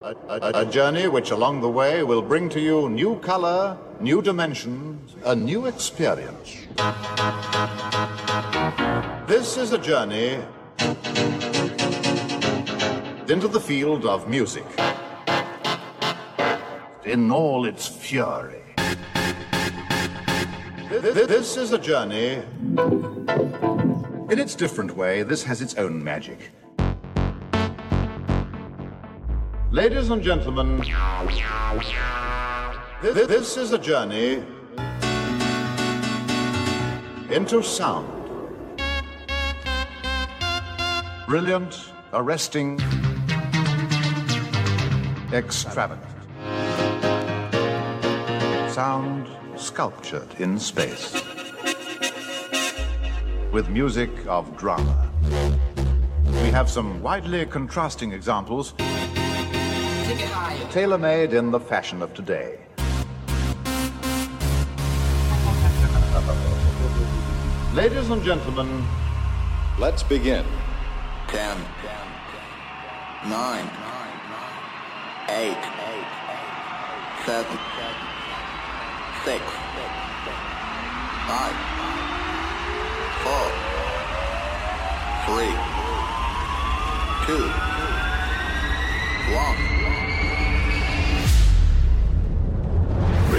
A, a, a, journey which along the way will bring to you new color, new dimensions, a new experience. This is a journey into the field of music in all its fury. This is a journey. In its different way, this has its own magic. Ladies and gentlemen, this is a journey into sound. Brilliant, arresting, extravagant. Sound sculptured in space. With music of drama. We have some widely contrasting examples style. Tailor made in the fashion of today. Ladies and gentlemen, let's begin. 10, 9, 8, 7, 6, 5, 4, 3, 2,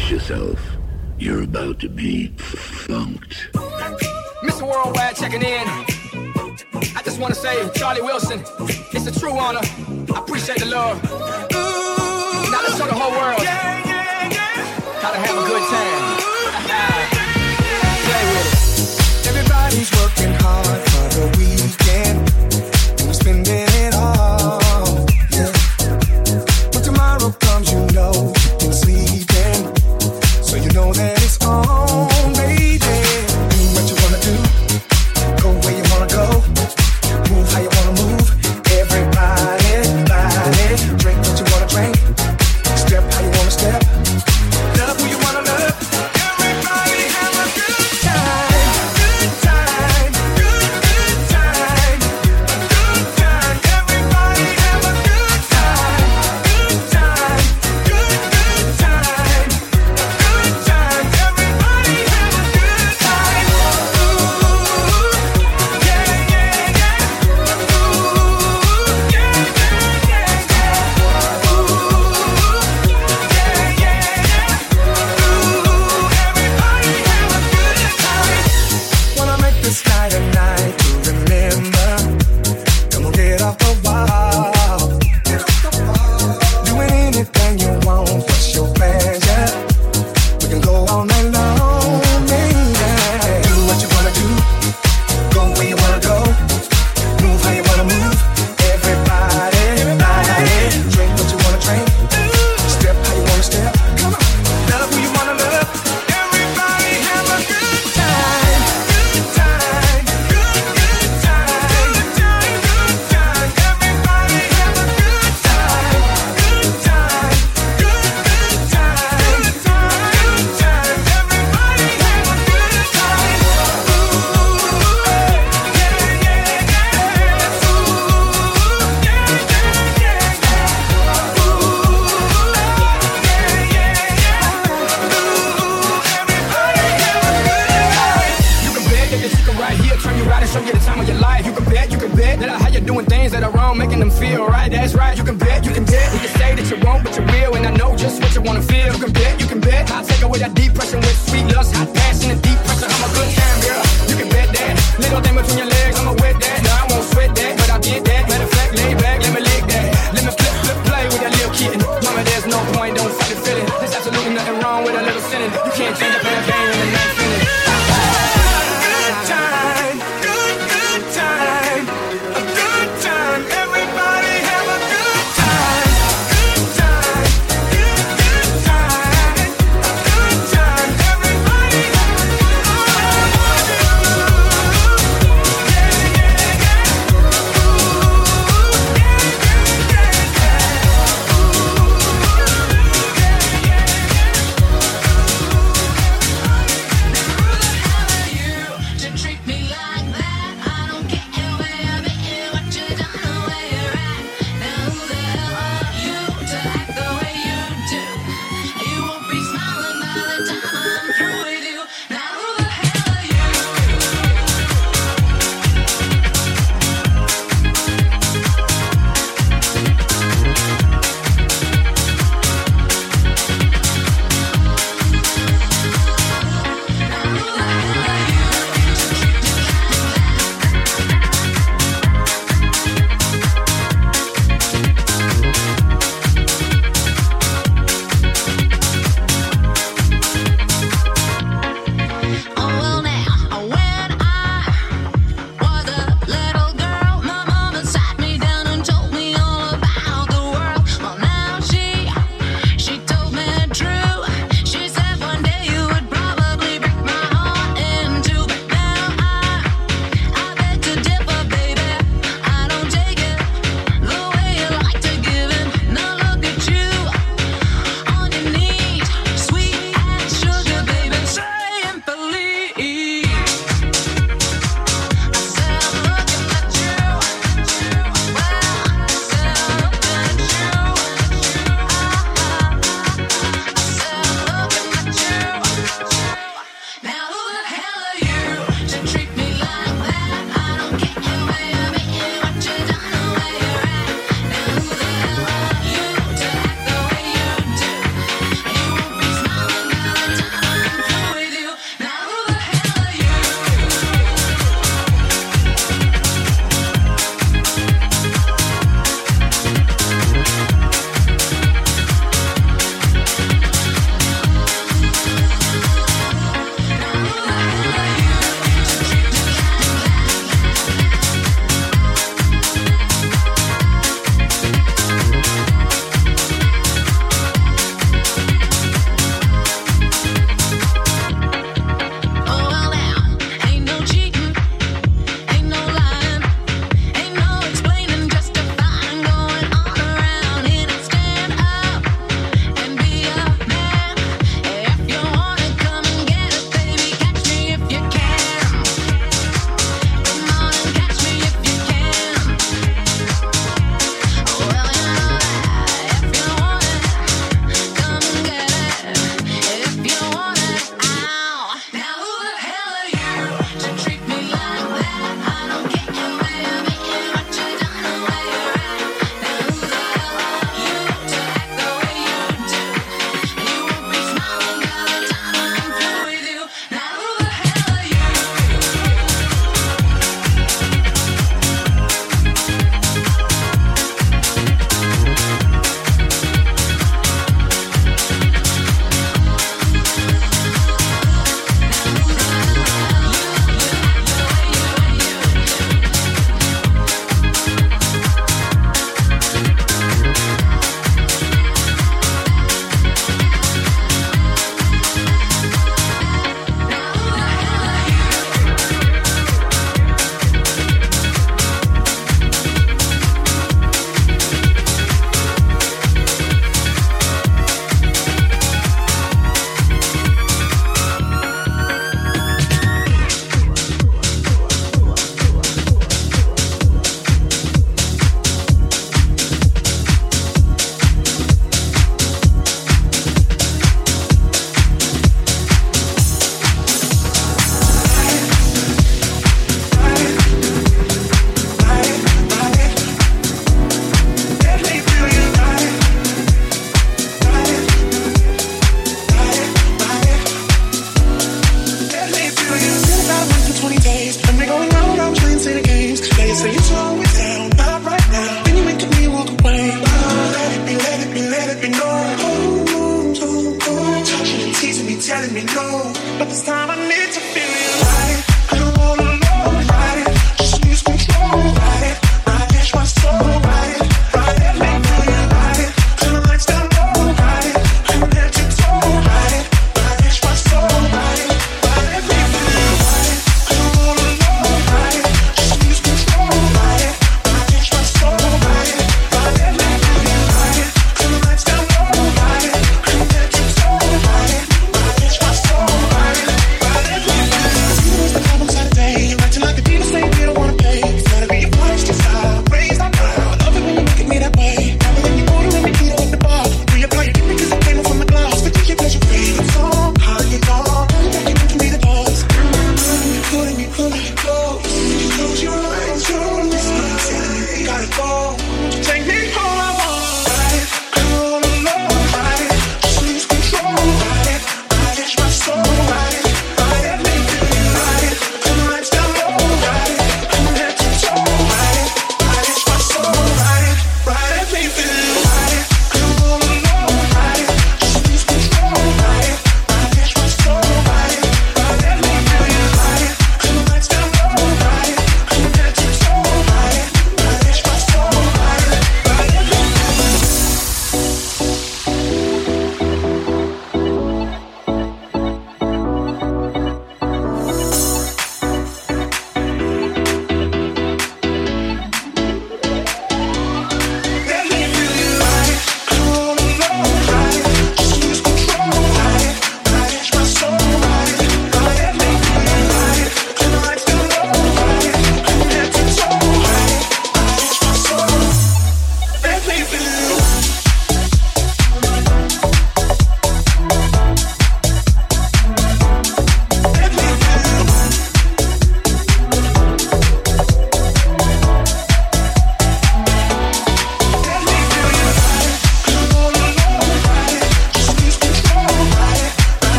Brace yourself. You're about to be funked. Mr. Worldwide checking in. I just want to say, Charlie Wilson, it's a true honor. I appreciate the love. Now let's show the whole world how to have a good time. Play with it. Everybody's working hard for the weekend. That are wrong, making them feel right. That's right. You can bet, you can bet. You can say that you won't, but you will, and I know just what you wanna feel. You can bet, you can bet. I'll take away that depression with sweet lust, hot passion, and deep pressure. I'm a good time girl. You can bet that. Little thing between your legs, I'ma wet that. No, I won't sweat that, but I'll get that. Matter of fact, lay back,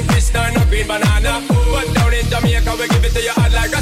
fish, nor no green banana. But down in Jamaica, we give it to you hot like a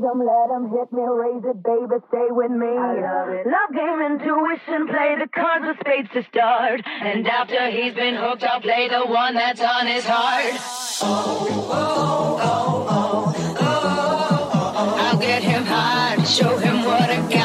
Come let him hit me, raise it, baby, stay with me. I love it. Love game, intuition, play the cards with spades to start. And after he's been hooked, I'll play the one that's on his heart. Oh, oh, oh, oh, oh, oh, oh, oh. I'll get him high, show him what I got.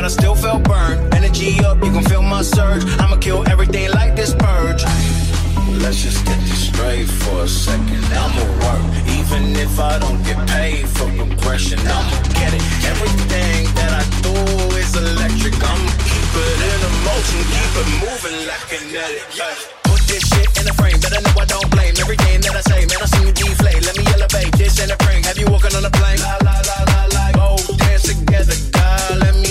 but I still felt burned. Energy up, you can feel my surge. I'ma kill everything like this purge. Let's just get this straight for a second. I'ma work, even if I don't get paid for progression. I'ma get it. Everything that I do is electric. I'ma keep it in motion, keep it moving like kinetic. Yeah. Put this shit in a frame, Better know I don't blame everything that I say. Man, I see you deflate. Let me elevate this in a frame. Have you walking on a plane? La la la la la. Go dance together, God. Let me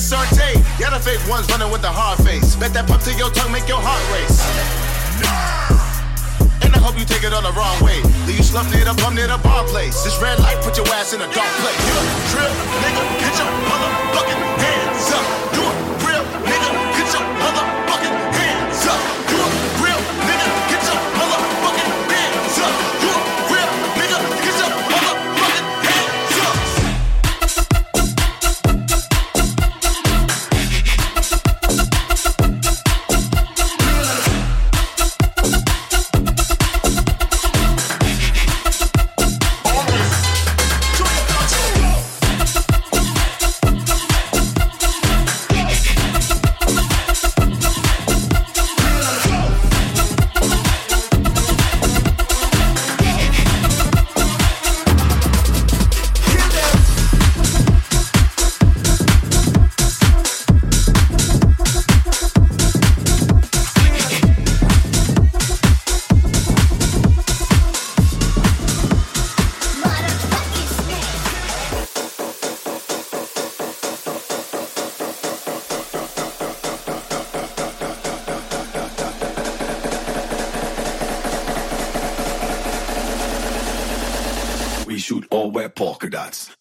chicken saute. Y'all the fake ones running with the hard face. Bet that pump to your tongue make your heart race. And I hope you take it on the wrong way. Leave you slumped near the bum near the bar place. This red light put your ass in a dark place. You a trip, nigga, get your motherfucking head. all wear polka dots.